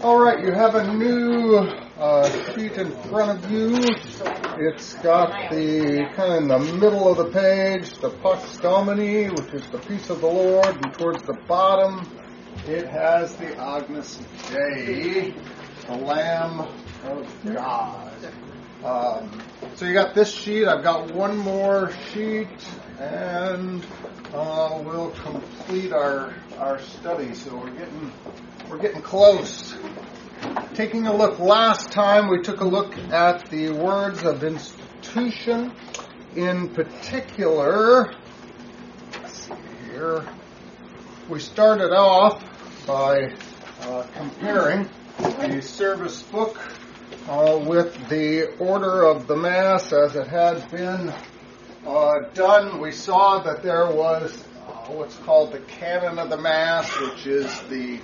All right, you have a new uh, sheet in front of you. It's got the kind of in the middle of the page, the Pax Domini, which is the peace of the Lord, and towards the bottom, it has the Agnus Dei, the Lamb of God. Um, so you got this sheet. I've got one more sheet, and uh, we'll complete our our study. So we're getting we're getting close. Taking a look last time, we took a look at the words of institution. In particular, here, we started off by uh, comparing the service book uh, with the order of the Mass as it had been uh, done. We saw that there was uh, what's called the canon of the Mass, which is the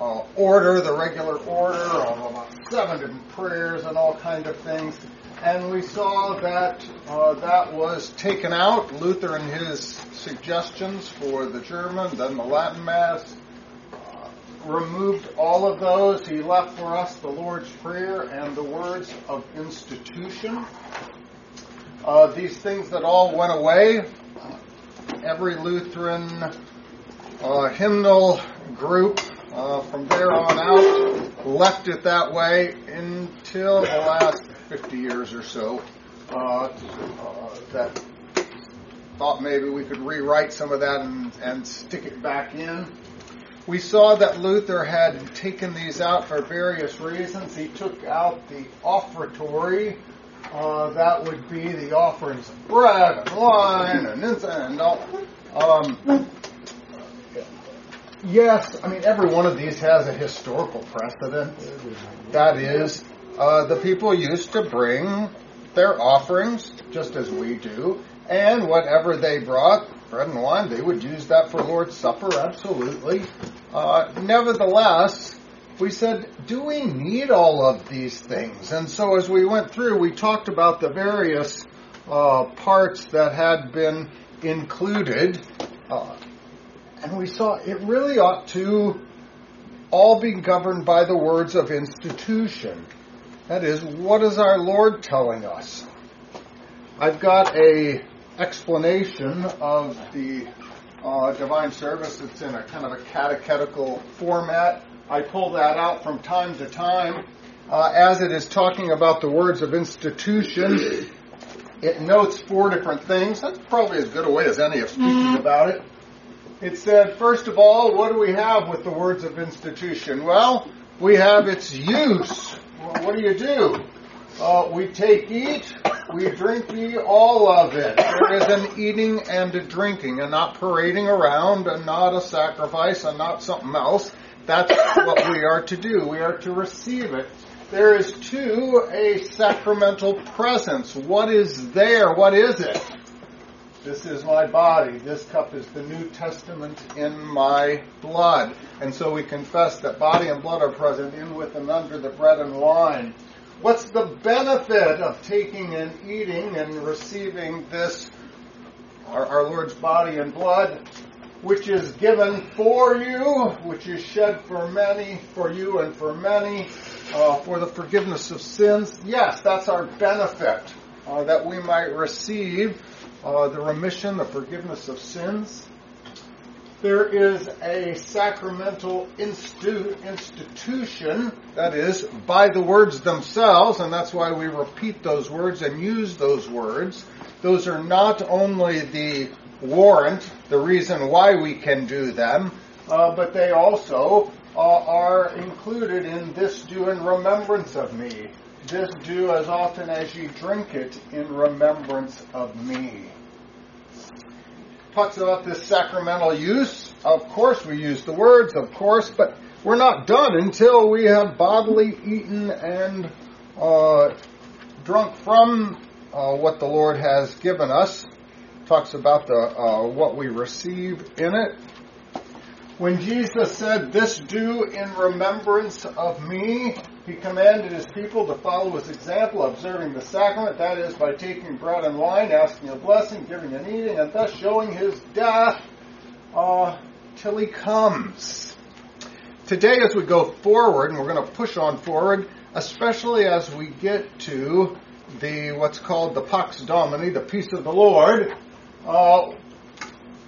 uh, order, the regular order of about seven different prayers and all kind of things. And we saw that uh, that was taken out. Luther and his suggestions for the German, then the Latin Mass, uh, removed all of those. He left for us the Lord's Prayer and the words of institution. Uh, these things that all went away. Every Lutheran uh, hymnal group uh, from there on out left it that way until the last 50 years or so. Uh, uh, that thought maybe we could rewrite some of that and, and stick it back in. We saw that Luther had taken these out for various reasons. He took out the offertory. Uh, that would be the offerings of bread and wine and incense and all. Um, yes, I mean, every one of these has a historical precedent. That is, uh, the people used to bring their offerings just as we do, and whatever they brought, bread and wine, they would use that for Lord's Supper, absolutely. Uh, nevertheless, we said, do we need all of these things? And so as we went through, we talked about the various uh, parts that had been included. Uh, and we saw it really ought to all be governed by the words of institution. That is, what is our Lord telling us? I've got a explanation of the uh, divine service. It's in a kind of a catechetical format. I pull that out from time to time. Uh, as it is talking about the words of institution, it notes four different things. That's probably as good a way as any of speaking about it. It said, first of all, what do we have with the words of institution? Well, we have its use. Well, what do you do? Uh, we take, eat, we drink ye all of it. There is an eating and a drinking, and not parading around, and not a sacrifice, and not something else. That's what we are to do. We are to receive it. There is, too, a sacramental presence. What is there? What is it? This is my body. This cup is the New Testament in my blood. And so we confess that body and blood are present in, with, and under the bread and wine. What's the benefit of taking and eating and receiving this, our, our Lord's body and blood, which is given for you, which is shed for many, for you and for many, uh, for the forgiveness of sins? Yes, that's our benefit, uh, that we might receive uh, the remission, the forgiveness of sins. There is a sacramental institu- institution, that is, by the words themselves, and that's why we repeat those words and use those words. Those are not only the warrant, the reason why we can do them, uh, but they also uh, are included in this do in remembrance of me. This do as often as you drink it in remembrance of me talks about this sacramental use. Of course, we use the words, of course, but we're not done until we have bodily eaten and uh, drunk from uh, what the Lord has given us. Talks about the uh, what we receive in it. When Jesus said, "This do in remembrance of me," he commanded his people to follow his example, observing the sacrament, that is, by taking bread and wine, asking a blessing, giving and eating, and thus showing his death uh, till he comes. today, as we go forward, and we're going to push on forward, especially as we get to the what's called the Pax Domini, the peace of the Lord, uh,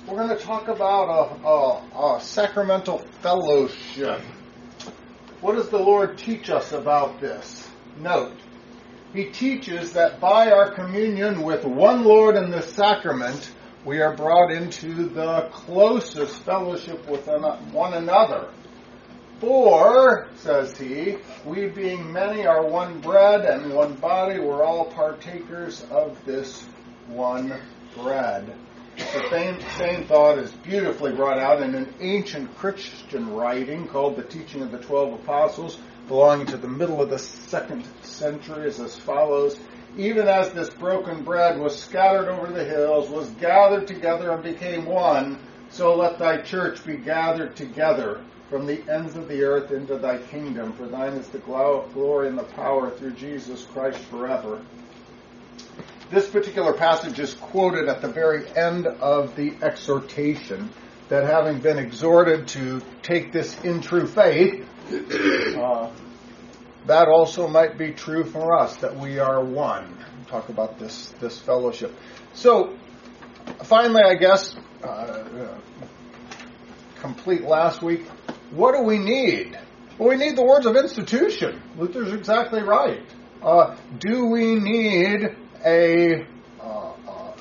we're going to talk about a, a, a sacramental fellowship. What does the Lord teach us about this? Note, He teaches that by our communion with one Lord in this sacrament, we are brought into the closest fellowship with one another. For, says he, we being many are one bread and one body, we're all partakers of this one bread. The same, same thought is beautifully brought out in an ancient Christian writing called The Teaching of the Twelve Apostles, belonging to the middle of the second century, is as follows. Even as this broken bread was scattered over the hills, was gathered together and became one, so let thy church be gathered together from the ends of the earth into thy kingdom. For thine is the glory and the power through Jesus Christ forever. This particular passage is quoted at the very end of the exhortation that having been exhorted to take this in true faith, uh, that also might be true for us, that we are one. Talk about this, this fellowship. So, finally, I guess, uh, complete last week, what do we need? Well, we need the words of institution. Luther's exactly right. Uh, do we need a, uh,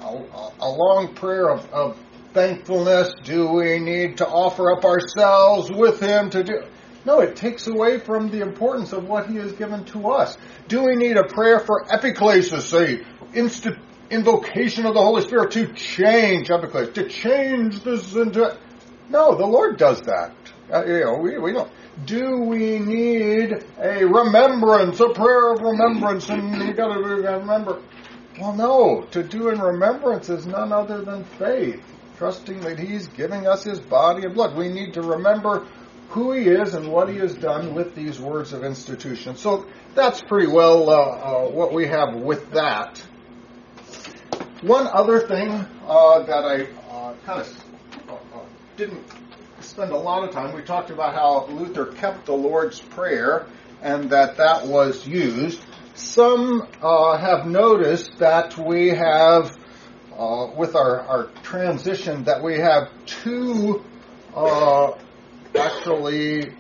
a, a, long prayer of, of thankfulness? Do we need to offer up ourselves with Him to do? No, it takes away from the importance of what He has given to us. Do we need a prayer for epiclesis, a invocation of the Holy Spirit to change epiclesis, to change this into? No, the Lord does that. Uh, you know, we, we don't. Do we need a remembrance, a prayer of remembrance, and we got to remember? Well, no. To do in remembrance is none other than faith, trusting that He's giving us His body and blood. We need to remember who He is and what He has done with these words of institution. So that's pretty well uh, uh, what we have with that. One other thing uh, that I uh, kind of uh, didn't spend a lot of time, we talked about how Luther kept the Lord's Prayer and that that was used. Some uh, have noticed that we have, uh, with our, our transition, that we have two uh, actually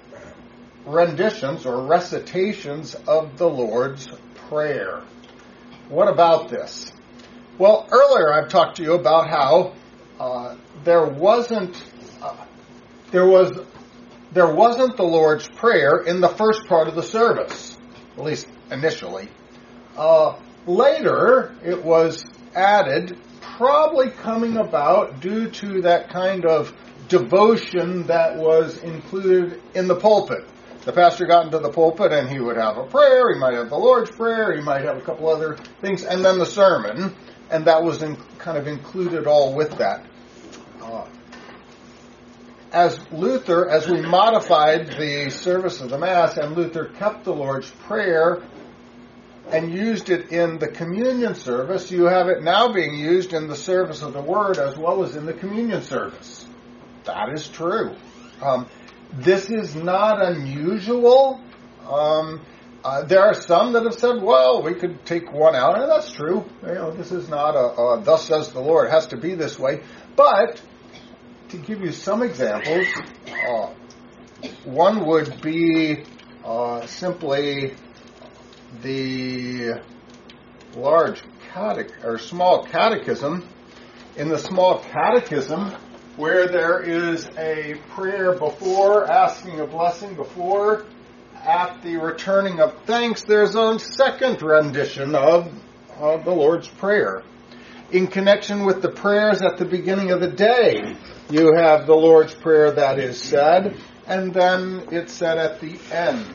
renditions or recitations of the Lord's Prayer. What about this? Well, earlier I've talked to you about how uh, there wasn't uh, there was there wasn't the Lord's Prayer in the first part of the service, at least initially. Uh, later, it was added, probably coming about due to that kind of devotion that was included in the pulpit. The pastor got into the pulpit and he would have a prayer, he might have the Lord's Prayer, he might have a couple other things, and then the sermon, and that was in, kind of included all with that. Uh, as Luther, as we modified the service of the Mass, and Luther kept the Lord's Prayer and used it in the communion service, you have it now being used in the service of the Word as well as in the communion service. That is true. Um, this is not unusual. Um, uh, there are some that have said, well, we could take one out, and that's true. You know, this is not a, a thus says the Lord. It has to be this way. But to give you some examples, uh, one would be uh, simply the large catech or small catechism. In the small catechism, where there is a prayer before asking a blessing before at the returning of thanks, there's a second rendition of, of the Lord's Prayer. In connection with the prayers at the beginning of the day, you have the Lord's Prayer that is said, and then it's said at the end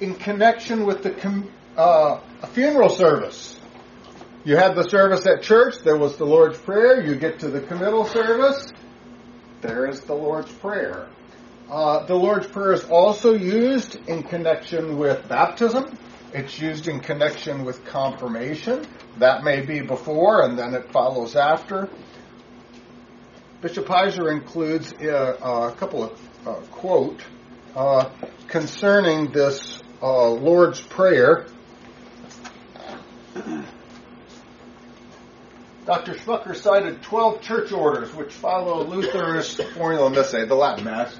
in connection with the uh, funeral service. You had the service at church, there was the Lord's Prayer. You get to the committal service, there is the Lord's Prayer. Uh, the Lord's Prayer is also used in connection with baptism. It's used in connection with confirmation. That may be before and then it follows after. Bishop Heiser includes a, uh, a couple of uh, quote uh, concerning this uh, Lord's Prayer. Dr. Schmucker cited 12 church orders which follow Luther's Formula Missae, the Latin Mass,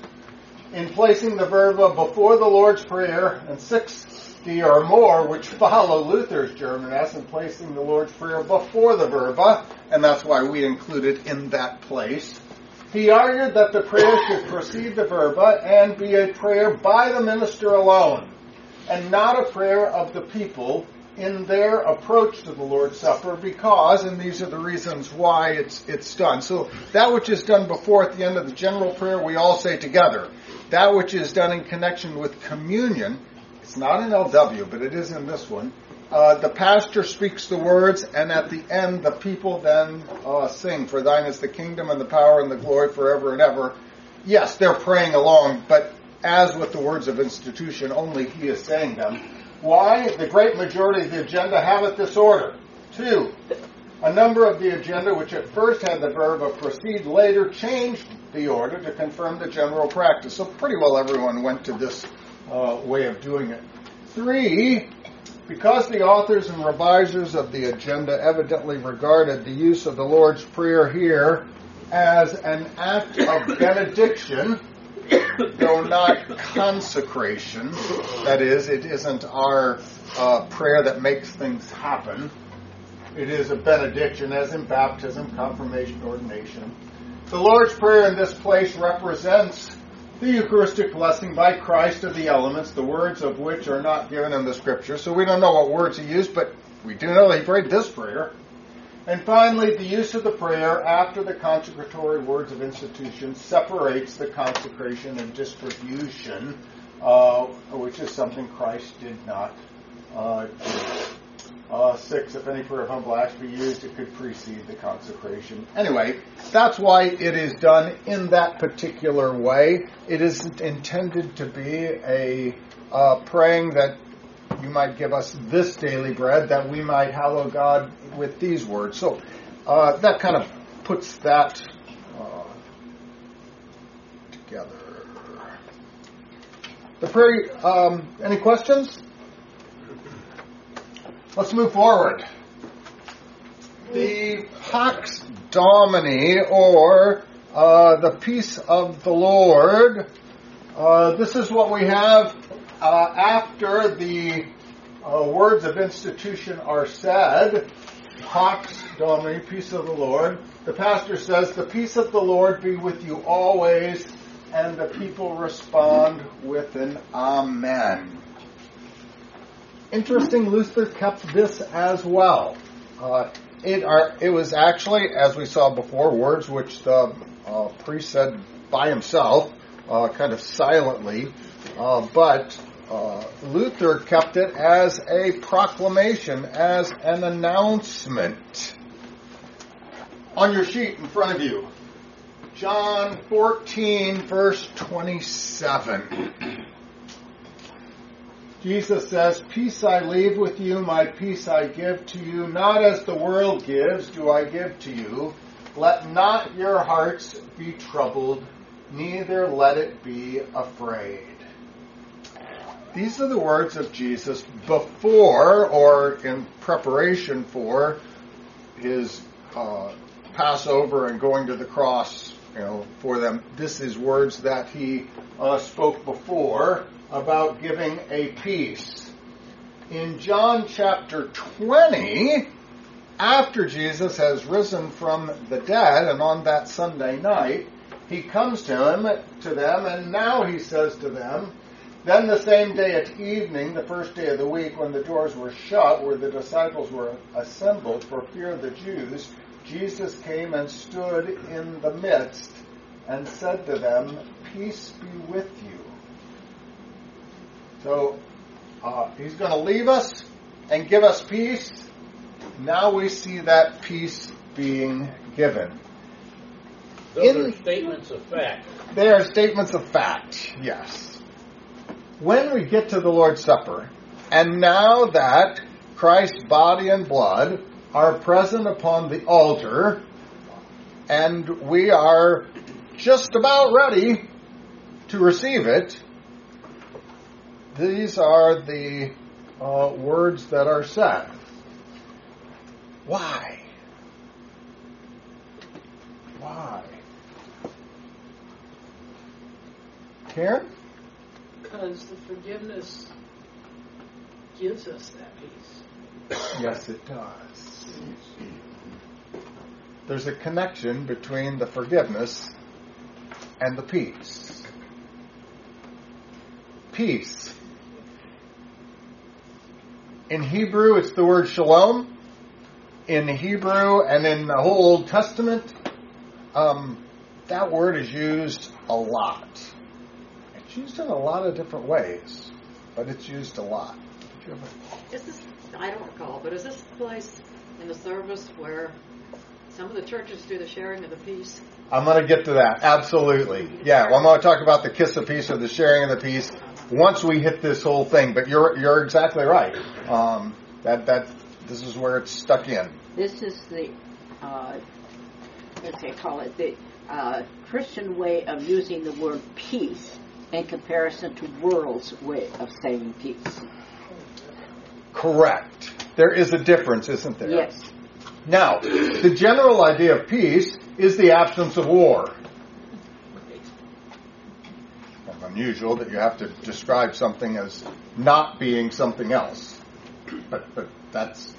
in placing the verba before the Lord's Prayer, and 60 or more which follow Luther's German Mass in placing the Lord's Prayer before the verba, and that's why we include it in that place. He argued that the prayer should precede the verba and be a prayer by the minister alone, and not a prayer of the people in their approach to the Lord's Supper because, and these are the reasons why it's, it's done. So that which is done before at the end of the general prayer, we all say together. That which is done in connection with communion, it's not in LW, but it is in this one. Uh, the pastor speaks the words, and at the end, the people then uh, sing, For thine is the kingdom and the power and the glory forever and ever. Yes, they're praying along, but as with the words of institution, only he is saying them. Why? The great majority of the agenda have it this order. Two, a number of the agenda, which at first had the verba proceed, later changed the order to confirm the general practice. So pretty well everyone went to this uh, way of doing it. Three, because the authors and revisers of the agenda evidently regarded the use of the Lord's Prayer here as an act of benediction, though not consecration. That is, it isn't our uh, prayer that makes things happen. It is a benediction, as in baptism, confirmation, ordination. The Lord's Prayer in this place represents the Eucharistic blessing by Christ of the elements, the words of which are not given in the Scripture. So we don't know what words he used, but we do know that he prayed this prayer. And finally, the use of the prayer after the consecratory words of institution separates the consecration and distribution, uh, which is something Christ did not uh, do. Uh, six, if any prayer of humble access be used, it could precede the consecration. Anyway, that's why it is done in that particular way. It isn't intended to be a uh, praying that you might give us this daily bread, that we might hallow God with these words. So uh, that kind of puts that uh, together. The prayer. Um, any questions? Let's move forward. The Pax Domini, or uh, the peace of the Lord. Uh, this is what we have uh, after the uh, words of institution are said. Pax Domini, peace of the Lord. The pastor says, The peace of the Lord be with you always, and the people respond with an Amen interesting, Luther kept this as well. Uh, it, are, it was actually, as we saw before, words which the uh, priest said by himself, uh, kind of silently, uh, but uh, Luther kept it as a proclamation, as an announcement. On your sheet in front of you, John 14, verse 27. Jesus says, Peace I leave with you, my peace I give to you. Not as the world gives, do I give to you. Let not your hearts be troubled, neither let it be afraid. These are the words of Jesus before or in preparation for his uh, Passover and going to the cross you know, for them. This is words that he uh, spoke before about giving a peace. In John chapter 20, after Jesus has risen from the dead, and on that Sunday night, he comes to him to them, and now he says to them, Then the same day at evening, the first day of the week, when the doors were shut, where the disciples were assembled for fear of the Jews, Jesus came and stood in the midst and said to them, Peace be with you. So uh, he's going to leave us and give us peace. Now we see that peace being given. Those In, are statements of fact. They are statements of fact, yes. When we get to the Lord's Supper, and now that Christ's body and blood are present upon the altar, and we are just about ready to receive it, these are the uh, words that are said. Why? Why? Karen? Because the forgiveness gives us that peace. Yes, it does. There's a connection between the forgiveness and the peace. Peace. In Hebrew, it's the word shalom. In Hebrew and in the whole Old Testament, um, that word is used a lot. It's used in a lot of different ways, but it's used a lot. Is this, I don't recall, but is this the place in the service where some of the churches do the sharing of the peace? I'm going to get to that. Absolutely. Yeah, well, I'm going to talk about the kiss of peace or the sharing of the peace once we hit this whole thing. But you're you're exactly right. Um, that that this is where it's stuck in. This is the, uh, let's say, call it the uh, Christian way of using the word peace in comparison to world's way of saying peace. Correct. There is a difference, isn't there? Yes. Now, the general idea of peace is the absence of war. It's unusual that you have to describe something as not being something else, but but that's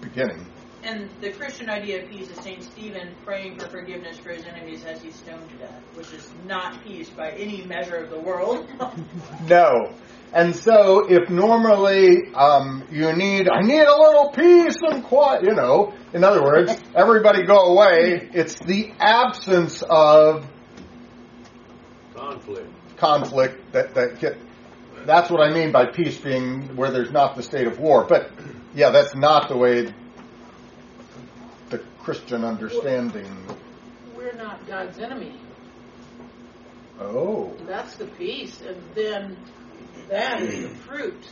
the beginning. And the Christian idea of peace is St. Stephen praying for forgiveness for his enemies as he's stoned to death, which is not peace by any measure of the world. No. And so, if normally um, you need, I need a little peace and quiet, you know, in other words, everybody go away, it's the absence of Conflict. conflict that, that get, that's what I mean by peace being where there's not the state of war. But yeah, that's not the way the Christian understanding. We're not God's enemy. Oh. That's the peace, and then that is the fruit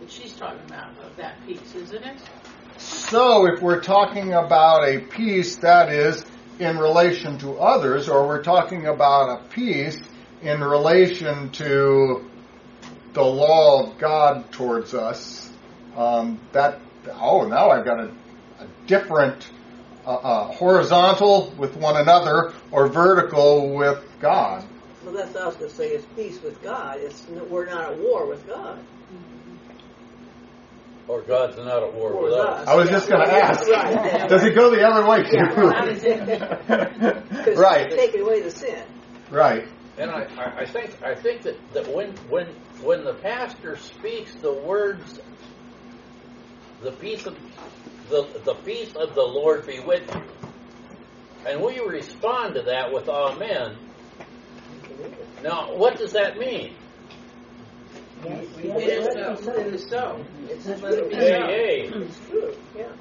that she's talking about of that peace, isn't it? So if we're talking about a peace that is in relation to others, or we're talking about a peace in relation to the law of God towards us, um, that oh now I've got a, a different uh, uh, horizontal with one another or vertical with God. Well, that's what I was going to say. It's peace with God. It's we're not at war with God. Or God's not at war War with with us. us. I was just going to Yeah, ask, right. does it go the other way Yeah, well, too? Because right, taking away the sin. right. And I, I, I think I think that, that when when when the pastor speaks the words the peace of the the peace of the Lord be with you. And we respond to that with amen. Now what does that mean? It is so. It is so. It's Let it be Hey, hey. It's true. Yeah.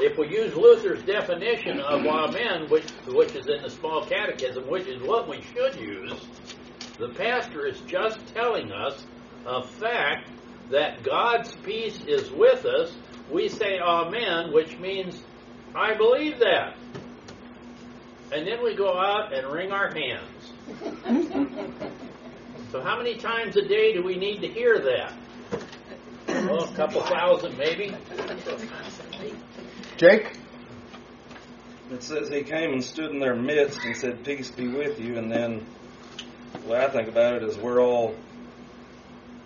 If we use Luther's definition of amen, which which is in the small catechism, which is what we should use, the pastor is just telling us a fact that God's peace is with us. We say amen, which means I believe that. And then we go out and wring our hands. so how many times a day do we need to hear that? Well, a couple thousand maybe. Jake? It says he came and stood in their midst and said, Peace be with you. And then the way I think about it is we're all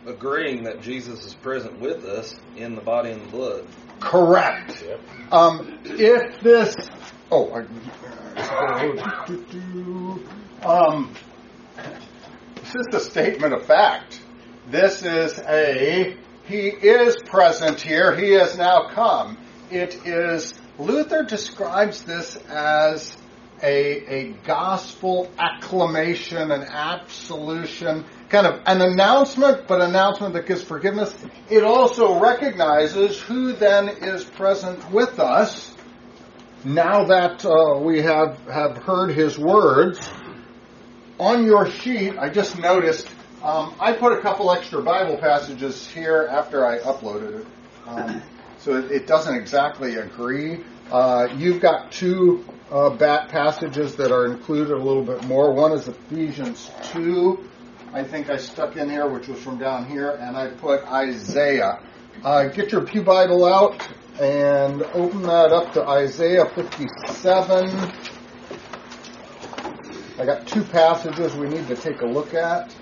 agreeing that Jesus is present with us in the body and the blood. Correct. Yep. Um, if this, oh, I, um, this is a statement of fact. This is a, he is present here, he has now come. It is, Luther describes this as a, a gospel acclamation, an absolution, kind of an announcement, but an announcement that gives forgiveness. It also recognizes who then is present with us now that uh, we have, have heard his words. On your sheet, I just noticed um, I put a couple extra Bible passages here after I uploaded it. Um, so it, it doesn't exactly agree. Uh, you've got two uh, bat passages that are included a little bit more. One is Ephesians 2, I think I stuck in here, which was from down here, and I put Isaiah. Uh, get your Pew Bible out and open that up to Isaiah 57. I got two passages we need to take a look at.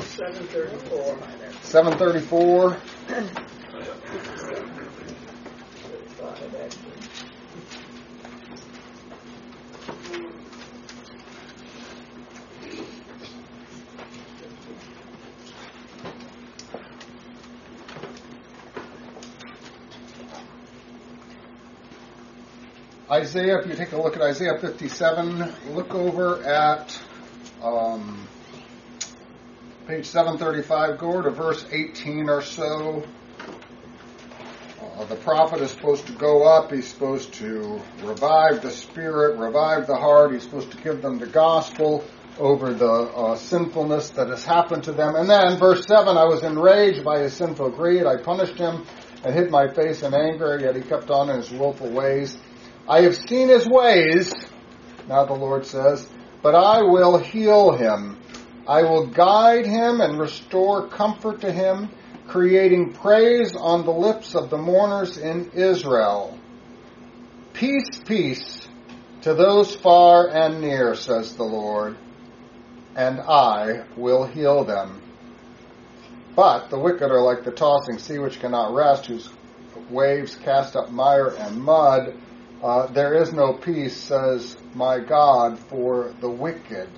Seven thirty-four. 734. Isaiah, if you take a look at Isaiah 57, look over at um, page 735, go to verse 18 or so. Uh, the prophet is supposed to go up, he's supposed to revive the spirit, revive the heart, he's supposed to give them the gospel over the uh, sinfulness that has happened to them. And then, verse 7 I was enraged by his sinful greed, I punished him and hid my face in anger, yet he kept on in his willful ways. I have seen his ways, now the Lord says, but I will heal him. I will guide him and restore comfort to him, creating praise on the lips of the mourners in Israel. Peace, peace to those far and near, says the Lord, and I will heal them. But the wicked are like the tossing sea which cannot rest, whose waves cast up mire and mud. Uh, there is no peace, says my God, for the wicked.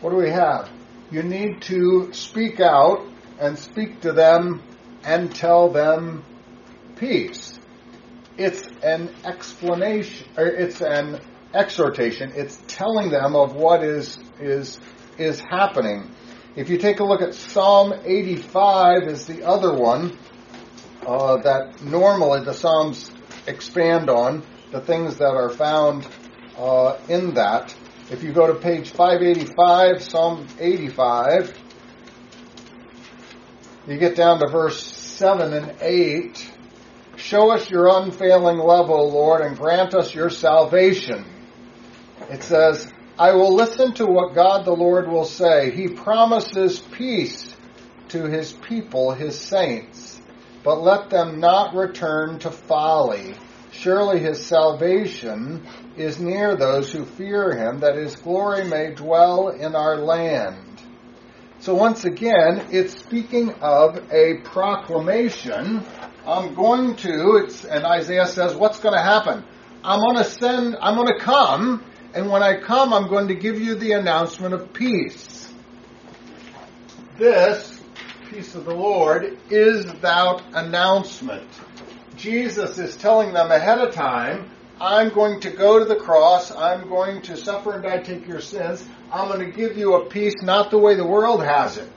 What do we have? You need to speak out and speak to them and tell them peace. It's an explanation, or it's an exhortation. It's telling them of what is is is happening. If you take a look at Psalm 85, is the other one uh, that normally the Psalms expand on the things that are found uh, in that. If you go to page 585, Psalm 85, you get down to verse 7 and 8. Show us your unfailing love, O Lord, and grant us your salvation. It says, I will listen to what God the Lord will say. He promises peace to his people, his saints, but let them not return to folly. Surely his salvation is near those who fear him, that his glory may dwell in our land. So once again, it's speaking of a proclamation. I'm going to, it's, and Isaiah says, what's going to happen? I'm going to send, I'm going to come, and when I come, I'm going to give you the announcement of peace. This, peace of the Lord, is that announcement. Jesus is telling them ahead of time, I'm going to go to the cross, I'm going to suffer and die, take your sins, I'm going to give you a peace not the way the world has it.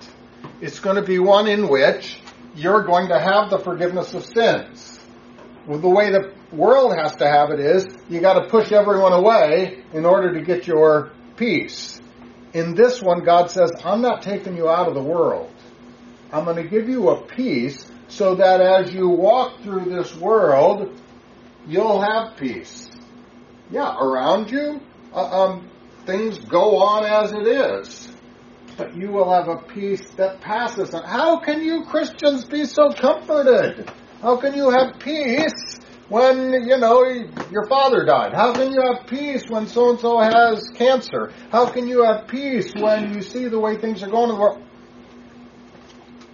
It's going to be one in which you're going to have the forgiveness of sins. Well, the way the world has to have it is you got to push everyone away in order to get your peace. In this one, God says, I'm not taking you out of the world. I'm going to give you a peace so that as you walk through this world, you'll have peace. Yeah, around you, uh, um, things go on as it is. But you will have a peace that passes. How can you Christians be so comforted? How can you have peace when, you know, your father died? How can you have peace when so and so has cancer? How can you have peace when you see the way things are going in the world?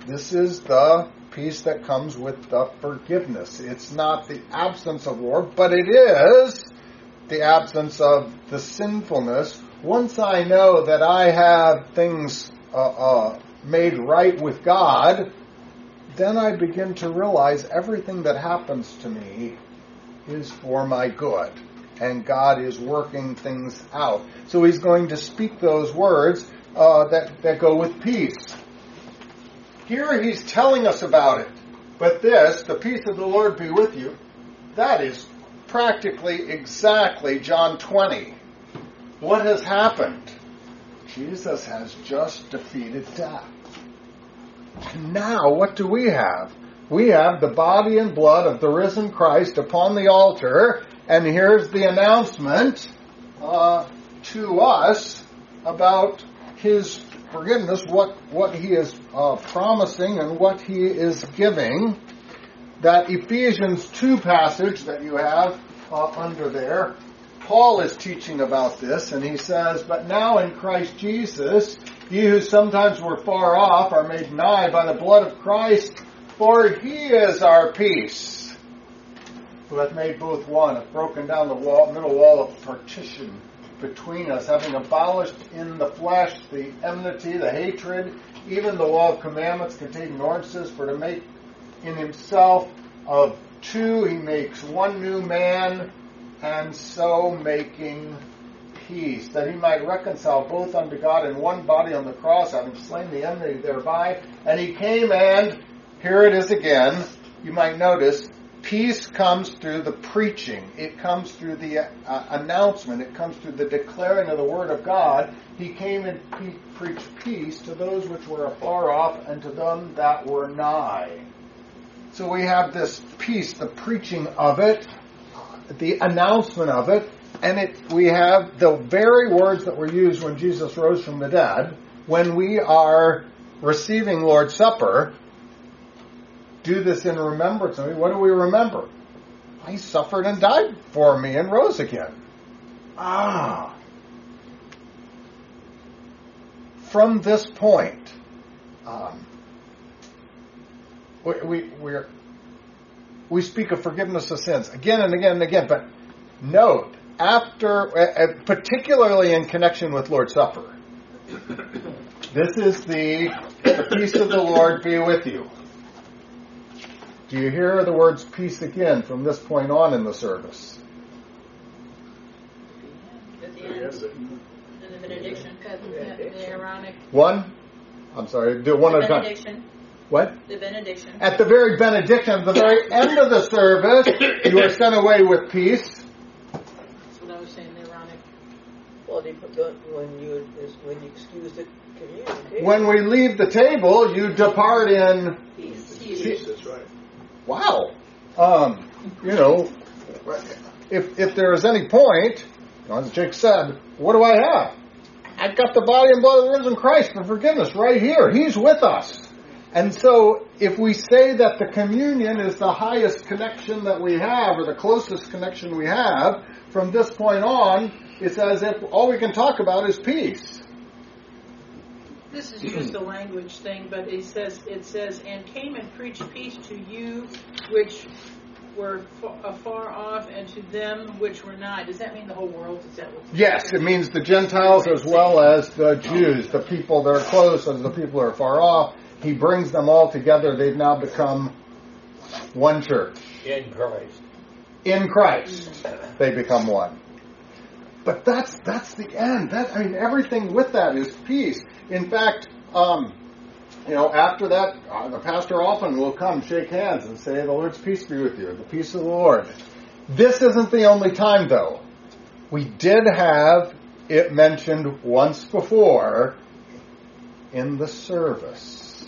This is the peace that comes with the forgiveness. It's not the absence of war, but it is the absence of the sinfulness. Once I know that I have things uh, uh, made right with God, then I begin to realize everything that happens to me is for my good. And God is working things out. So He's going to speak those words uh, that, that go with peace. Here He's telling us about it. But this, the peace of the Lord be with you, that is practically exactly John 20. What has happened? Jesus has just defeated death. Now, what do we have? We have the body and blood of the risen Christ upon the altar, and here's the announcement uh, to us about his forgiveness, what, what he is uh, promising and what he is giving. That Ephesians 2 passage that you have uh, under there, Paul is teaching about this, and he says, But now in Christ Jesus, ye who sometimes were far off are made nigh by the blood of Christ, for he is our peace, who hath made both one, hath broken down the wall, middle wall of partition between us, having abolished in the flesh the enmity, the hatred, even the law of commandments containing ordinances, for to make in himself of two he makes one new man, and so making peace, that he might reconcile both unto God in one body on the cross, having slain the enmity thereby. And he came and, here it is again, you might notice, peace comes through the preaching. It comes through the uh, announcement. It comes through the declaring of the Word of God. He came and pe- preached peace to those which were afar off and to them that were nigh. So we have this peace, the preaching of it, the announcement of it, and it, we have the very words that were used when Jesus rose from the dead. When we are receiving Lord's Supper, do this in remembrance of me. What do we remember? He suffered and died for me and rose again. Ah. From this point, um, we, we, we're, we speak of forgiveness of sins again and again and again, but note, after, uh, particularly in connection with Lord's Supper, this is the peace of the Lord be with you. Do you hear the words peace again from this point on in the service? At the end, and the benediction. The, the Aaronic One? I'm sorry, do one The at a time. What? The benediction. At the very benediction, at the very end of the service, you are sent away with peace. That's what I was saying, the Aaronic. Well, they put the- when you when you excuse the communion. When we leave the table, you depart in Peace. That's right. Wow. Um, you know, if if there is any point, as Jake said, what do I have? I've got the body and blood of the risen Christ for forgiveness right here. He's with us. And so, if we say that the communion is the highest connection that we have, or the closest connection we have, from this point on, it's as if all we can talk about is peace. This is just a language thing, but it says, it says, and came and preached peace to you which were fa- afar off and to them which were nigh. Does that mean the whole world? Is that what? Yes, it means the Gentiles as well as the Jews, the people that are close as the people that are far off. He brings them all together. They've now become one church. in Christ. In Christ, they become one. But that's that's the end. That I mean, everything with that is peace. In fact, um, you know, after that, uh, the pastor often will come, shake hands, and say, "The Lord's peace be with you." The peace of the Lord. This isn't the only time, though. We did have it mentioned once before in the service.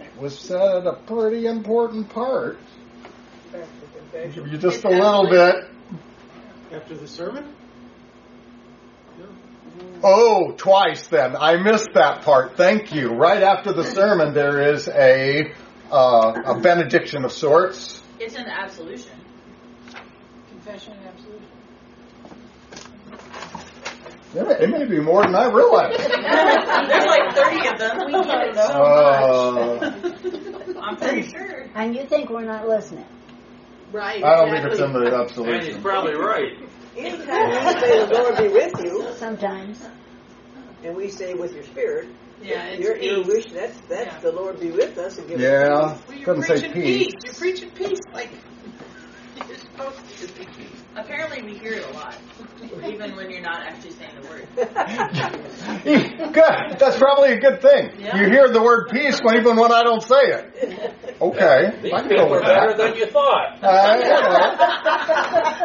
It was said a pretty important part. Back. You just a little bit. After the sermon? Oh, twice then. I missed that part. Thank you. Right after the sermon, there is a uh, a benediction of sorts. It's an absolution. Confession and absolution. It may, it may be more than I realized. There's like 30 of them. We get it so Uh, I'm pretty sure. And you think we're not listening? Right. I don't think it's in exactly. the And he's probably right. Anytime we say the Lord be with you, Sometimes. and we say with your spirit, Yeah, your, your wish that's that's Yeah. the Lord be with us and give Yeah, us Well, you're doesn't say preaching peace. You're preaching peace, like you're supposed to be peace. Apparently, we hear it a lot, even when you're not actually saying the word. good. That's probably a good thing. Yeah. You hear the word peace when, even when I don't say it. Okay, These I can people go are with better that. than you thought. Uh,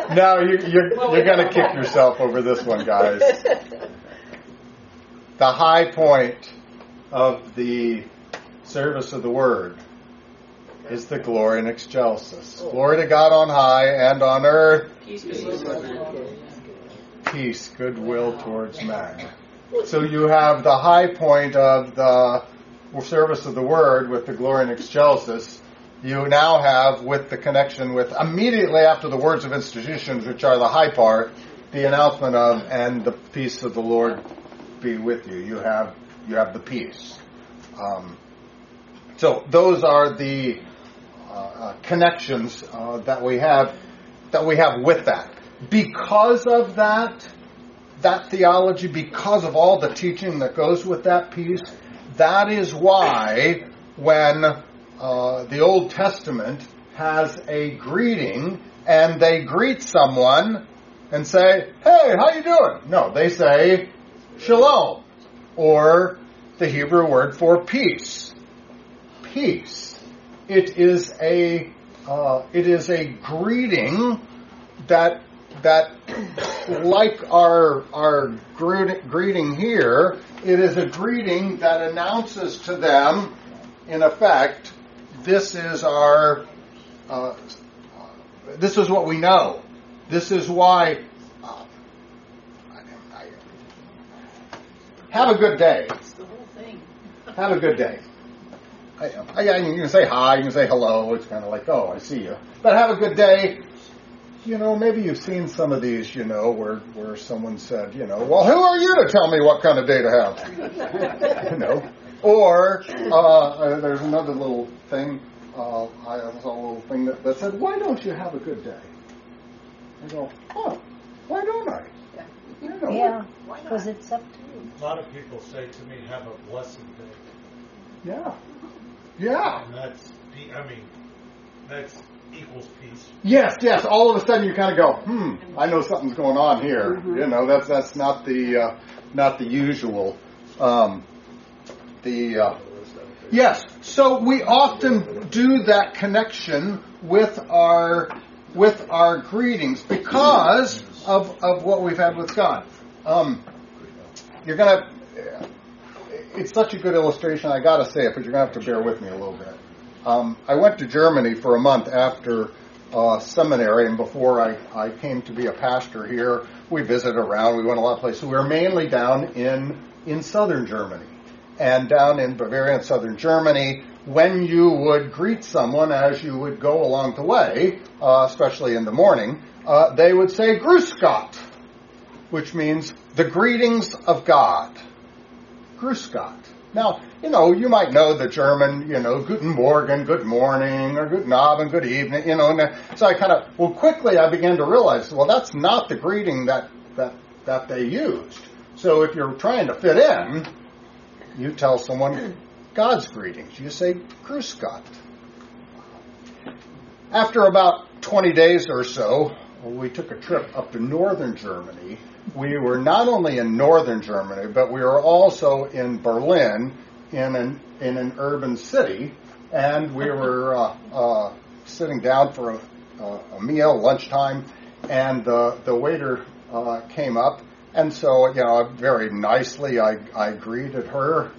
you know. No, you, you're, you're going to kick yourself over this one, guys. The high point of the service of the word is the Gloria in excelsis. Glory to God on high and on earth, Peace with men. peace, goodwill towards men. So you have the high point of the service of the word with the Gloria in excelsis. You now have with the connection with immediately after the words of institutions, which are the high part, the announcement of and the peace of the Lord be with you. You have you have the peace. Um, so those are the connections uh, that we have that we have with that. Because of that, that theology, because of all the teaching that goes with that piece, that is why when uh, the Old Testament has a greeting and they greet someone and say, "Hey, how you doing?" No, they say shalom or the Hebrew word for peace. Peace. It is a uh, it is a greeting that that like our our greet- greeting here, it is a greeting that announces to them, in effect, this is our uh, this is what we know. This is why. Uh, have a good day. It's the whole thing. Have a good day. I, I, you can say hi, you can say hello. It's kind of like, oh, I see you. But have a good day. You know, maybe you've seen some of these, you know, where where someone said, you know, well, who are you to tell me what kind of day to have? you know, or uh, uh, there's another little thing. Uh, I saw a little thing that, that said, why don't you have a good day? I go, oh, why don't I? You know, Yeah, because it's up to you. A lot of people say to me, have a blessed day. Yeah. Yeah. And that's, I mean, that's equals peace. Yes, yes. All of a sudden, you kind of go, "Hmm, I know something's going on here." Mm-hmm. You know, that's that's not the uh, not the usual. Um, the uh, yes. So we often do that connection with our with our greetings because of of what we've had with God. Um, you're gonna. It's such a good illustration. I got to say it, but you're gonna have to bear with me a little bit. Um, I went to Germany for a month after uh, seminary, and before I, I came to be a pastor here, we visited around. We went a lot of places. We were mainly down in in southern Germany, and down in Bavaria and southern Germany. When you would greet someone as you would go along the way, uh, especially in the morning, uh, they would say "Grüß Gott," which means the greetings of God. Grüß. Now, you know, you might know the German, you know, Guten Morgen, good morning, or Guten Abend, good evening, you know, and so I kind of, well, quickly I began to realize, well, that's not the greeting that, that, that they used. So if you're trying to fit in, you tell someone God's greetings. You say Grüß Gott. After about 20 days or so, we took a trip up to northern Germany. We were not only in northern Germany, but we were also in Berlin, in an in an urban city, and we were uh, uh, sitting down for a, a meal, lunchtime, and the the waiter uh, came up, and so you know very nicely I I greeted her,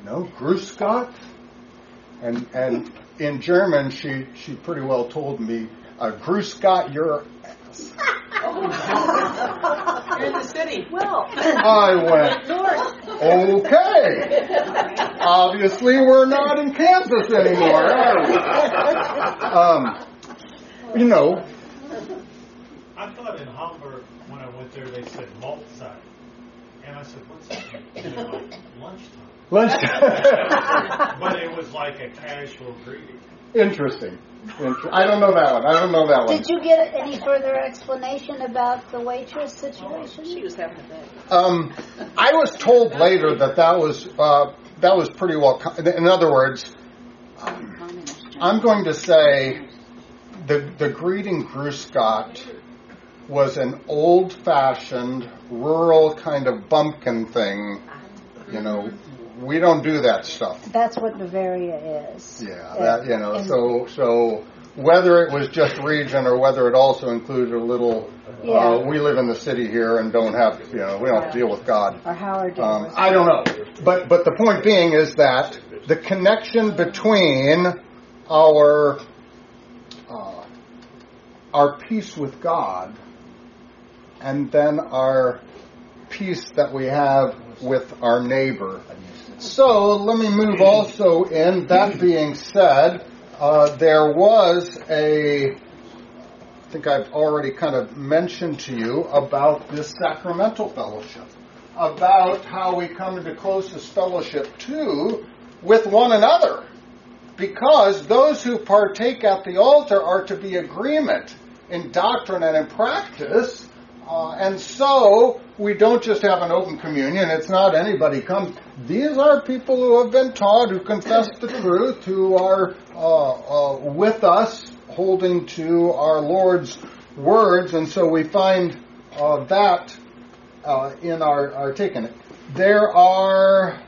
you know, Grüß Gott, and and in German she she pretty well told me, uh, Grüß Gott your ass. You're in the city. Well, I went, okay. Obviously, we're not in Kansas anymore, are we? Um, you know, I thought in Hamburg, when I went there, they said Mahlzeit. And I said, what's that? mean? And they're like, lunchtime. But it was like a casual greeting. Interesting. Inter- I don't know that one. I don't know that one. did you get any further explanation about the waitress situation? She was having a day. Um, I was told later that that was uh, that was pretty well. co- In other words, I'm going to say the the greeting Grüß Gott was an old-fashioned rural kind of bumpkin thing. You know, we don't do that stuff. That's what Bavaria is. Yeah, that you know. And- So so whether it was just region or whether it also included a little. Yeah. Uh, we live in the city here and don't have you know we don't have to deal with God. Or Howard. Um, I don't know, but but the point being is that the connection between our uh, our peace with God, and then our peace that we have with our neighbor. So let me move also in. That being said, uh, there was a I think I've already kind of mentioned to you about this sacramental fellowship, about how we come into closest fellowship too with one another. Because those who partake at the altar are to be agreement in doctrine and in practice. Uh, and so we don't just have an open communion. It's not anybody comes. These are people who have been taught, who confess the truth, who are uh, uh, with us holding to our Lord's words, and so we find uh, that uh, in our, our taking. There are.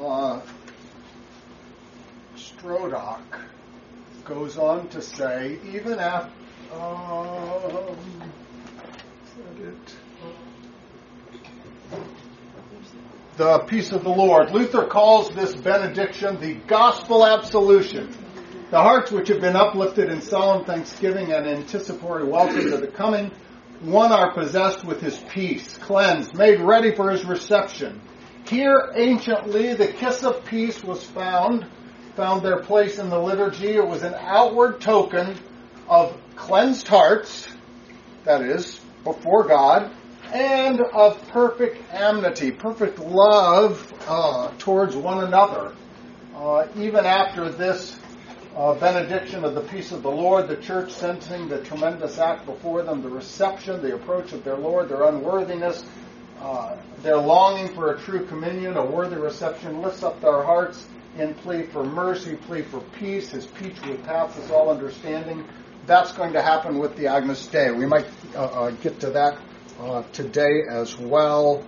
Uh, Strodach on to say, even after. Um, the peace of the Lord. Luther calls this benediction the gospel absolution. The hearts which have been uplifted in solemn thanksgiving and anticipatory welcome to the coming one are possessed with his peace, cleansed, made ready for his reception. Here, anciently, the kiss of peace was found, found their place in the liturgy. It was an outward token of cleansed hearts, that is, before God, and of perfect amity, perfect love uh, towards one another. Uh, even after this uh, benediction of the peace of the Lord, the church sensing the tremendous act before them, the reception, the approach of their Lord, their unworthiness, uh, their longing for a true communion, a worthy reception, lifts up their hearts in plea for mercy, plea for peace, his peace will pass all understanding. That's going to happen with the Agnus Dei. We might uh, uh, get to that uh, today as well.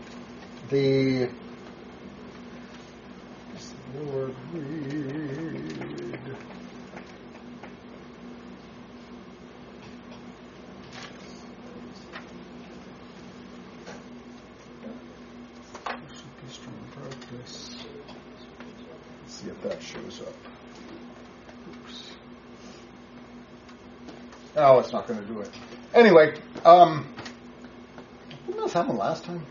The Lord read. See if that shows up. Oops. Oh, it's not going to do it. Anyway, um, didn't this happen last time?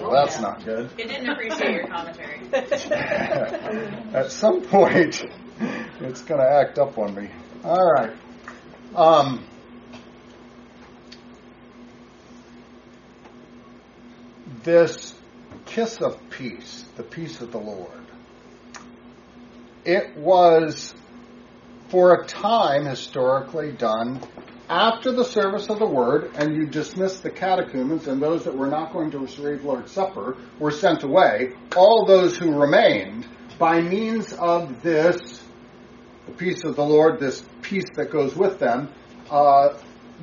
well, that's not good. It didn't appreciate your commentary. At some point, it's going to act up on me. All right. Um, this kiss of peace, the peace of the Lord, it was for a time historically done after the service of the word, and you dismissed the catechumens, and those that were not going to receive Lord's Supper were sent away. All those who remained, by means of this, the peace of the Lord, this peace that goes with them, uh,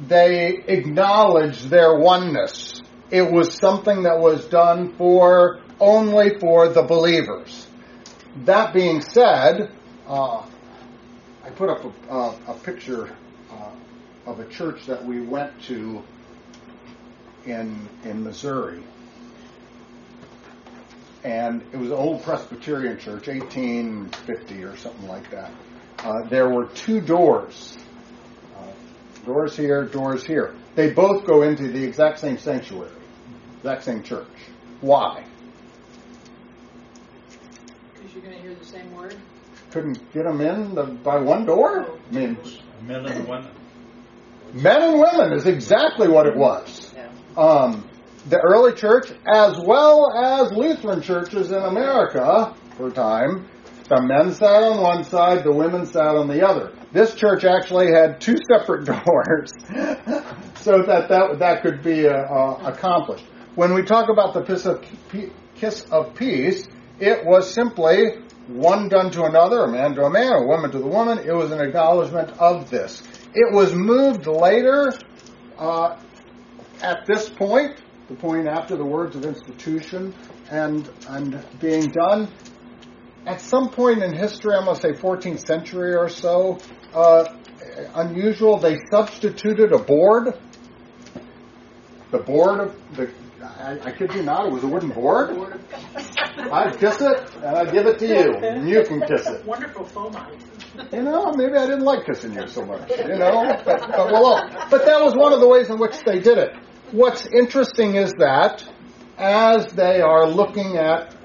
they acknowledge their oneness. It was something that was done for only for the believers. That being said, uh, I put up a, uh, a picture uh, of a church that we went to in in Missouri, and it was an old Presbyterian church, 1850 or something like that. Uh, there were two doors, uh, doors here, doors here. They both go into the exact same sanctuary, exact same church. Why? Because you're going to hear the same word. Couldn't get them in the, by one door. I mean, Men and women. men and women is exactly what it was. Um, the early church, as well as Lutheran churches in America for a time, the men sat on one side, the women sat on the other. This church actually had two separate doors, so that that, that could be uh, uh, accomplished. When we talk about the kiss of, peace, it was simply one done to another, a man to a man, a woman to the woman. It was an acknowledgement of this. It was moved later uh, at this point, the point after the words of institution and and being done. At some point in history, I'm going to say 14th century or so, uh, unusual. They substituted a board. The board of the I, I kid you not, it was a wooden board. I'd kiss it and I'd give it to you, and you can kiss it. Wonderful fomite. You know, maybe I didn't like kissing you so much. You know, but, but well, but that was one of the ways in which they did it. What's interesting is that as they are looking at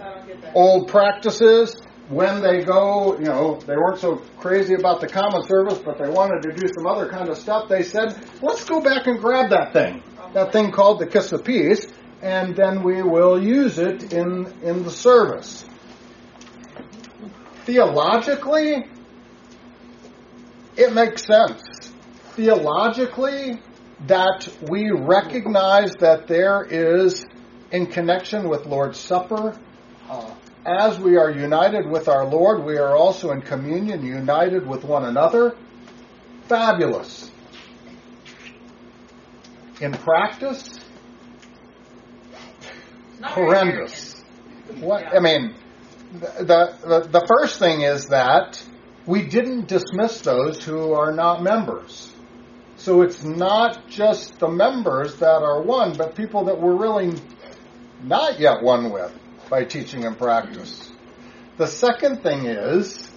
old practices, when they go, you know, they weren't so crazy about the common service, but they wanted to do some other kind of stuff. They said, let's go back and grab that thing, that thing called the kiss of peace, and then we will use it in in the service. Theologically, it makes sense. Theologically, that we recognize that there is, in connection with Lord's Supper, uh, as we are united with our Lord, we are also in communion, united with one another. Fabulous. In practice, horrendous. What I mean, the, the the first thing is that we didn't dismiss those who are not members. So it's not just the members that are one, but people that we're really not yet one with by teaching and practice. The second thing is,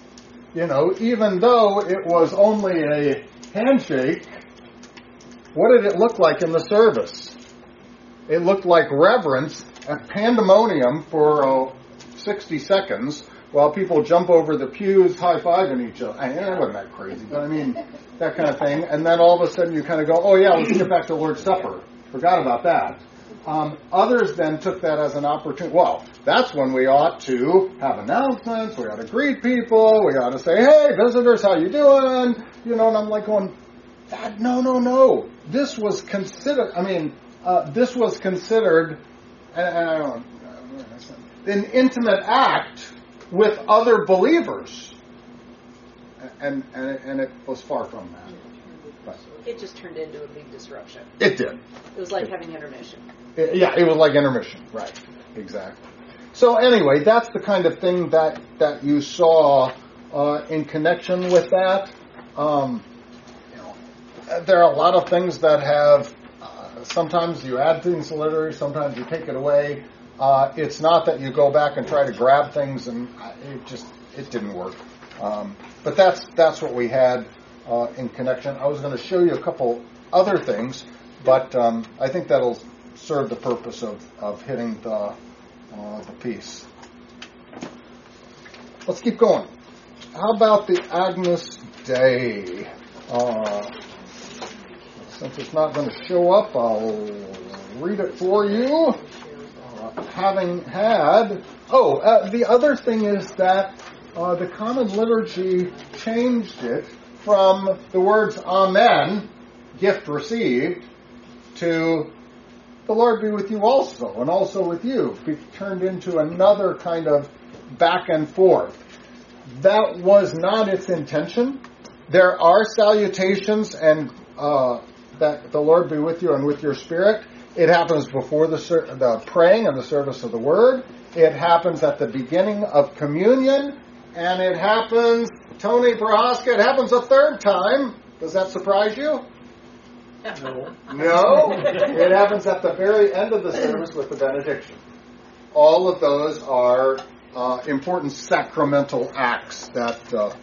you know, even though it was only a handshake, what did it look like in the service? It looked like reverence pandemonium for uh, 60 seconds while people jump over the pews high fiving each other. I mean, it wasn't that crazy, but I mean, that kind of thing. And then all of a sudden you kind of go, oh yeah, let's get back to Lord's Supper. Forgot about that. Um, others then took that as an opportunity. Well, that's when we ought to have announcements. We ought to greet people. We ought to say, "Hey, visitors, how you doing?" You know, and I'm like going, "That no, no, no. This was considered. I mean, uh, this was considered and, and I don't, an intimate act with other believers, and and it, and it was far from that. But It just turned into a big disruption. it did. It was like having intermission. It- yeah, it was like intermission. Right. Exactly. So anyway, that's the kind of thing that that you saw uh, in connection with that. Um, you know, there are a lot of things that have. Sometimes you add things to liturgy, sometimes you take it away. Uh, it's not that you go back and try to grab things, and uh, it just it didn't work. Um, but that's that's what we had uh, in connection. I was going to show you a couple other things, but um, I think that'll serve the purpose of, of hitting the uh, the piece. Let's keep going. How about the Agnus Dei? Uh, since it's not going to show up, I'll read it for you. Uh, having had, oh, uh, the other thing is that uh, the Common Liturgy changed it from the words Amen, gift received, to the Lord be with you also, and also with you. Be turned into another kind of back and forth. That was not its intention. There are salutations and uh, that the Lord be with you and with your spirit. It happens before the, the praying and the service of the word. It happens at the beginning of communion, and it happens, Tony Prohaska, it happens a third time. Does that surprise you? No. No, it happens at the very end of the service with the benediction. All of those are uh, important sacramental acts that uh,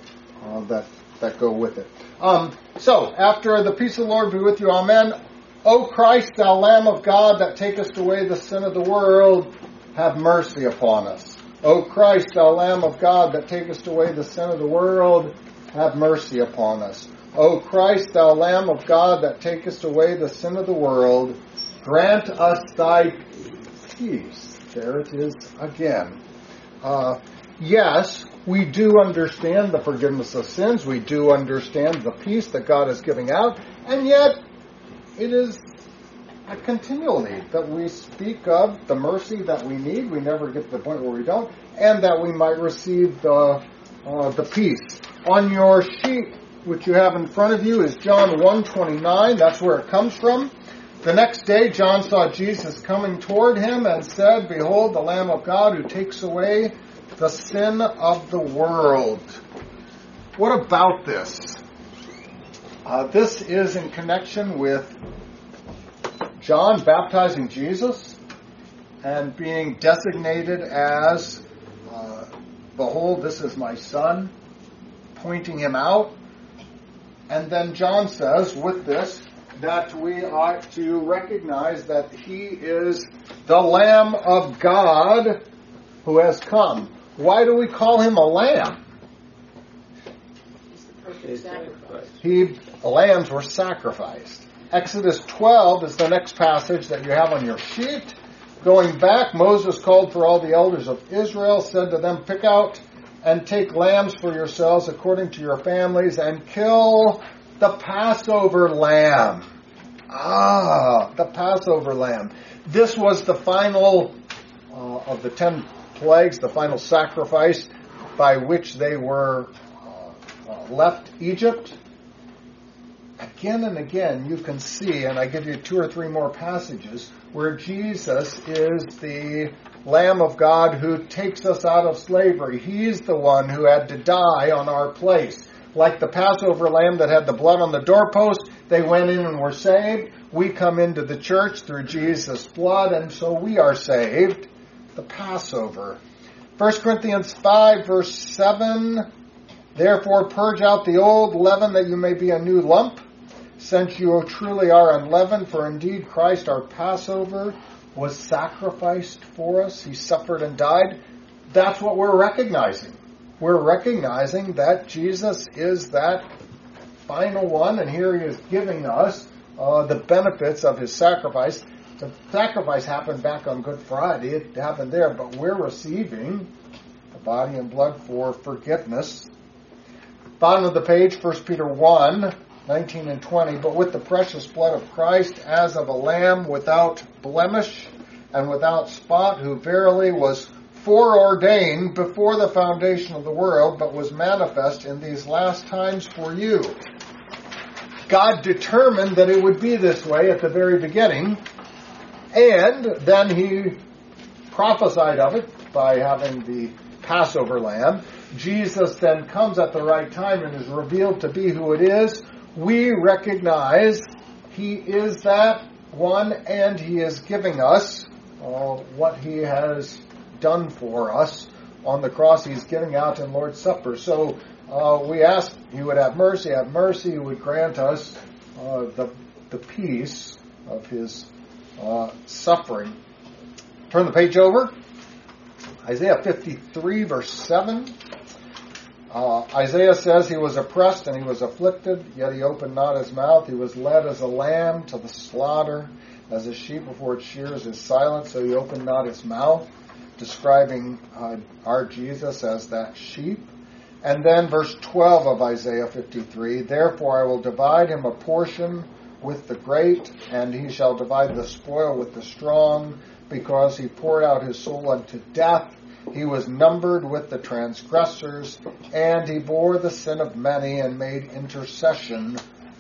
uh, that that go with it. Um, so, after the peace of the Lord be with you, Amen. O Christ, thou Lamb of God, that takest away the sin of the world, have mercy upon us. O Christ, thou Lamb of God, that takest away the sin of the world, have mercy upon us. O Christ, thou Lamb of God, that takest away the sin of the world, grant us thy peace. There it is again. Uh, yes, we do understand the forgiveness of sins. We do understand the peace that God is giving out. And yet, it is a continual need that we speak of the mercy that we need. We never get to the point where we don't. And that we might receive the, uh, the peace. On your sheet, which you have in front of you, is John 1.29. That's where it comes from. The next day, John saw Jesus coming toward him and said, Behold, the Lamb of God who takes away the sin of the world. What about this? Uh, this is in connection with John baptizing Jesus and being designated as, uh, Behold, this is my son, pointing him out. And then John says, with this, that we ought to recognize that he is the Lamb of God who has come. Why do we call him a lamb? He's the perfect sacrifice. He lambs were sacrificed. Exodus 12 is the next passage that you have on your sheet. Going back, Moses called for all the elders of Israel, said to them, Pick out and take lambs for yourselves according to your families, and kill the Passover lamb. Ah, the Passover lamb. This was the final uh, of the ten plagues, the final sacrifice by which they were uh, uh, left Egypt. Again and again, you can see, and I give you two or three more passages, where Jesus is the Lamb of God who takes us out of slavery. He's the one who had to die on our place. Like the Passover lamb that had the blood on the doorpost, they went in and were saved. We come into the church through Jesus' blood, and so we are saved. The Passover. 1 Corinthians 5, verse 7 Therefore, purge out the old leaven that you may be a new lump, since you truly are unleavened. For indeed, Christ, our Passover, was sacrificed for us. He suffered and died. That's what we're recognizing. We're recognizing that Jesus is that final one, and here he is giving us uh, the benefits of his sacrifice. The sacrifice happened back on Good Friday. It happened there, but we're receiving the body and blood for forgiveness. Bottom of the page, 1 Peter 1, 19 and 20. But with the precious blood of Christ, as of a lamb without blemish and without spot, who verily was foreordained before the foundation of the world, but was manifest in these last times for you. God determined that it would be this way at the very beginning, and then he prophesied of it by having the Passover lamb. Jesus then comes at the right time and is revealed to be who it is. We recognize he is that one and he is giving us uh, what he has done for us on the cross. He's giving out in Lord's Supper. So uh, we ask he would have mercy, have mercy, he would grant us uh, the, the peace of his uh, suffering. Turn the page over. Isaiah 53, verse 7. Uh, Isaiah says he was oppressed and he was afflicted, yet he opened not his mouth. He was led as a lamb to the slaughter, as a sheep before its shears is silent, so he opened not his mouth, describing uh, our Jesus as that sheep. And then verse 12 of Isaiah 53 Therefore I will divide him a portion with the great, and he shall divide the spoil with the strong, because he poured out his soul unto death. He was numbered with the transgressors, and he bore the sin of many and made intercession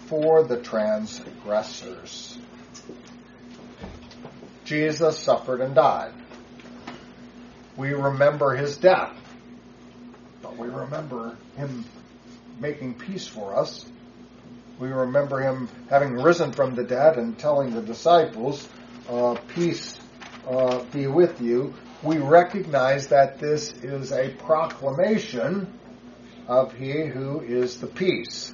for the transgressors. Jesus suffered and died. We remember his death, but we remember him making peace for us. We remember him having risen from the dead and telling the disciples, uh, Peace uh, be with you. We recognize that this is a proclamation of He who is the peace.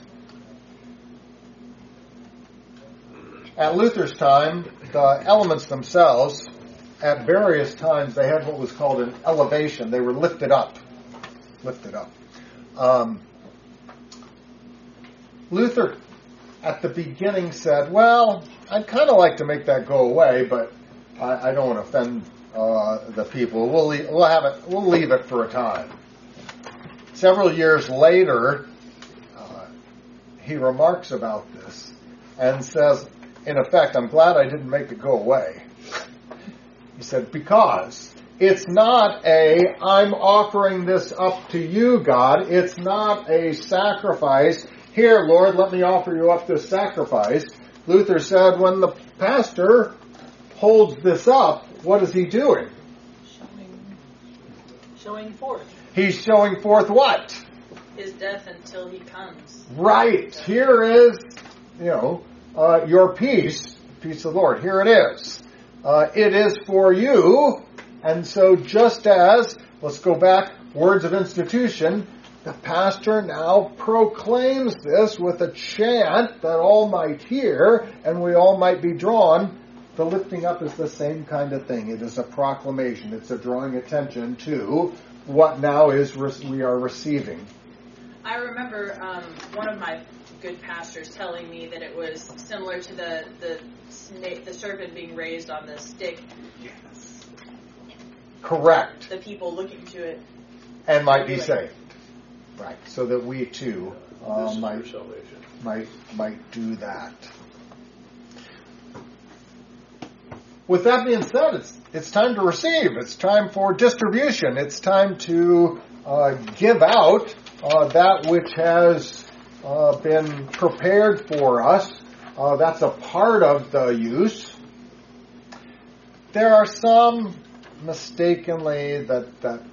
At Luther's time, the elements themselves, at various times, they had what was called an elevation. They were lifted up. Lifted up. Um, Luther, at the beginning, said, Well, I'd kind of like to make that go away, but I, I don't want to offend uh, the people. We'll leave, we'll have it. We'll leave it for a time. Several years later, uh, he remarks about this and says, "In effect, I'm glad I didn't make it go away." He said, "Because it's not a I'm offering this up to you, God. It's not a sacrifice. Here, Lord, let me offer you up this sacrifice." Luther said, when the pastor holds this up, what is he doing? Showing, showing forth. He's showing forth what? his death until he comes. Right. Here is, you know, uh, your peace, peace of the Lord. Here it is. Uh, it is for you. And so just as, let's go back, words of institution, the pastor now proclaims this with a chant that all might hear and we all might be drawn. The lifting up is the same kind of thing. It is a proclamation. It's a drawing attention to what now is we are receiving. I remember um, one of my good pastors telling me that it was similar to the the the serpent being raised on the stick. Yes. Correct. The people looking to it and might be saved. Right. So that we too uh, might might might do that. With that being said, it's it's time to receive. It's time for distribution. It's time to uh, give out uh, that which has uh, been prepared for us. Uh, that's a part of the use. There are some mistakenly that, that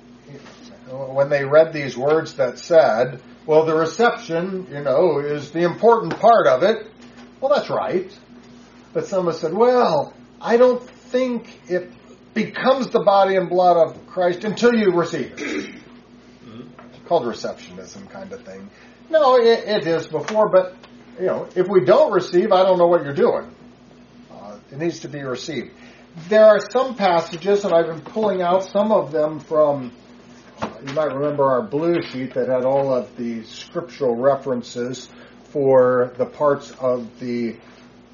when they read these words that said, well, the reception, you know, is the important part of it. Well, that's right. But some have said, well, I don't think it becomes the body and blood of Christ until you receive it. It's called receptionism kind of thing. No, it, it is before, but you know, if we don't receive, I don't know what you're doing. Uh, it needs to be received. There are some passages, and I've been pulling out some of them from. You might remember our blue sheet that had all of the scriptural references for the parts of the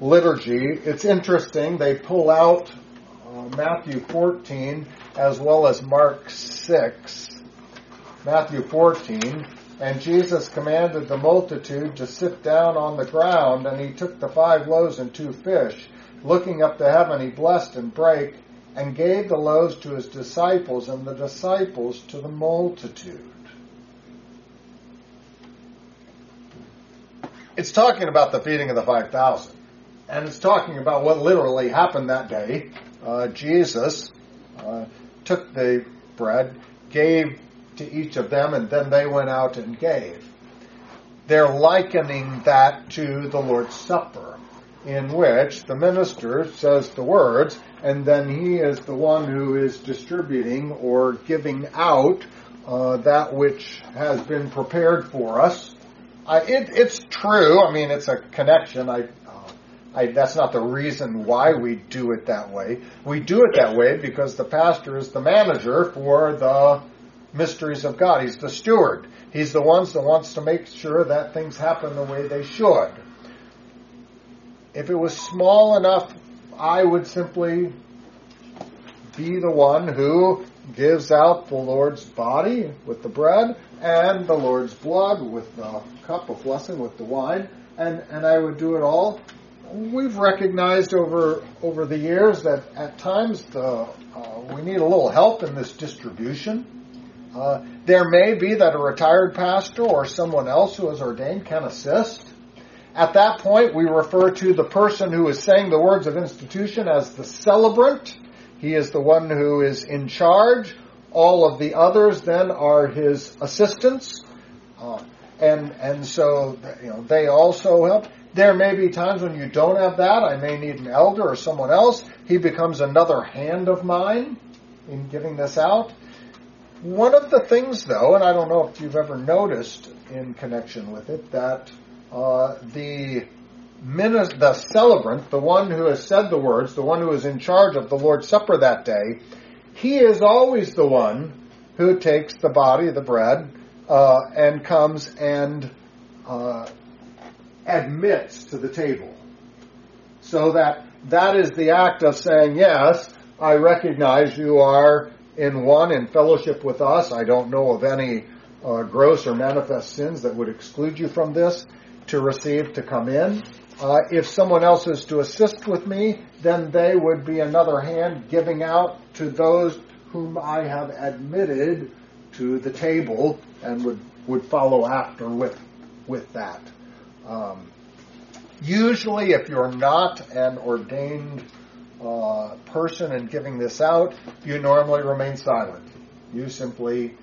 liturgy. It's interesting. They pull out uh, Matthew 14 as well as Mark 6. Matthew 14 and Jesus commanded the multitude to sit down on the ground, and he took the five loaves and two fish. Looking up to heaven, he blessed and brake, and gave the loaves to his disciples, and the disciples to the multitude. It's talking about the feeding of the 5,000. And it's talking about what literally happened that day. Uh, Jesus uh, took the bread, gave to each of them, and then they went out and gave. They're likening that to the Lord's Supper, in which the minister says the words, and then he is the one who is distributing or giving out uh, that which has been prepared for us. I, it, it's true. I mean, it's a connection. I, uh, I, that's not the reason why we do it that way. We do it that way because the pastor is the manager for the mysteries of God. He's the steward. He's the one that wants to make sure that things happen the way they should. If it was small enough, I would simply be the one who gives out the Lord's body with the bread and the Lord's blood with the cup of blessing with the wine, and, and I would do it all. We've recognized over over the years that at times the, uh, we need a little help in this distribution. Uh, there may be that a retired pastor or someone else who is ordained can assist. At that point, we refer to the person who is saying the words of institution as the celebrant. He is the one who is in charge. All of the others then are his assistants. Uh, and, and so, you know, they also help. There may be times when you don't have that. I may need an elder or someone else. He becomes another hand of mine in giving this out. One of the things, though, and I don't know if you've ever noticed in connection with it, that uh, the the celebrant, the one who has said the words, the one who is in charge of the Lord's Supper that day, he is always the one who takes the body, the bread, uh, and comes and uh, admits to the table. So that that is the act of saying, yes, I recognize you are in one in fellowship with us. I don't know of any uh, gross or manifest sins that would exclude you from this to receive to come in. Uh, if someone else is to assist with me, then they would be another hand giving out to those whom I have admitted to the table and would, would follow after with, with that. Um, usually, if you're not an ordained uh, person in giving this out, you normally remain silent. You simply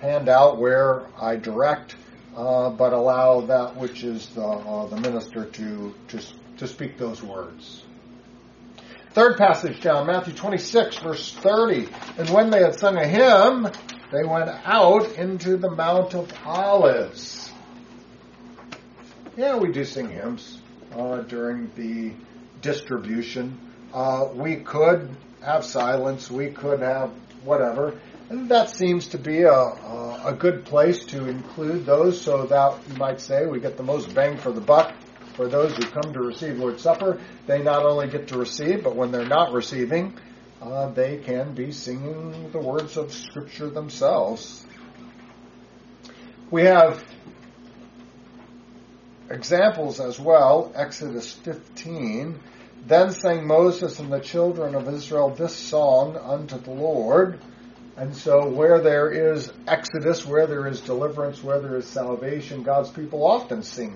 hand out where I direct, uh, but allow that which is the, uh, the minister to, to, to speak those words. Third passage down, Matthew 26, verse 30. And when they had sung a hymn, they went out into the Mount of Olives. Yeah, we do sing hymns uh, during the distribution. Uh, we could have silence, we could have whatever. That seems to be a, a, a good place to include those so that you might say we get the most bang for the buck for those who come to receive Lord's Supper. They not only get to receive, but when they're not receiving, uh, they can be singing the words of Scripture themselves. We have examples as well. Exodus 15. Then sang Moses and the children of Israel this song unto the Lord. And so, where there is exodus, where there is deliverance, where there is salvation, God's people often sing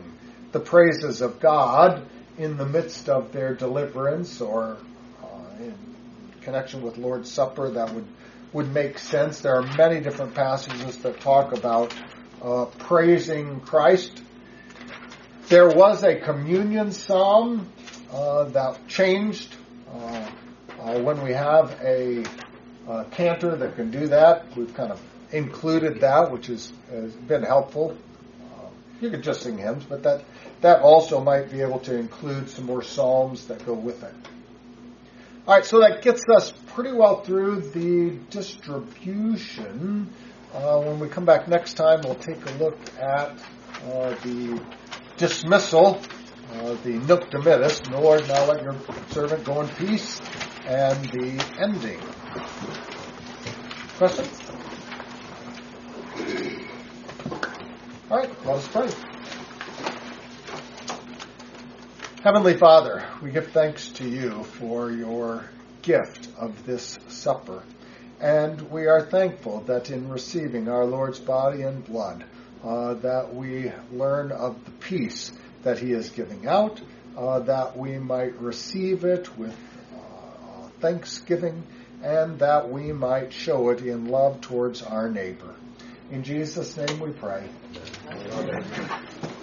the praises of God in the midst of their deliverance or uh, in connection with Lord's Supper. That would, would make sense. There are many different passages that talk about uh, praising Christ. There was a communion psalm uh, that changed uh, uh, when we have a uh, cantor that can do that. We've kind of included that, which is, has been helpful. Uh, you could just sing hymns, but that that also might be able to include some more psalms that go with it. All right, so that gets us pretty well through the distribution. Uh, when we come back next time, we'll take a look at uh, the dismissal, uh, the nunc dimittis, Lord, now let your servant go in peace, and the ending. Questions? All right, let us pray. Heavenly Father, we give thanks to you for your gift of this supper. And we are thankful that in receiving our Lord's body and blood, uh, that we learn of the peace that he is giving out, uh, that we might receive it with uh, thanksgiving, and that we might show it in love towards our neighbor. In Jesus' name we pray. Amen.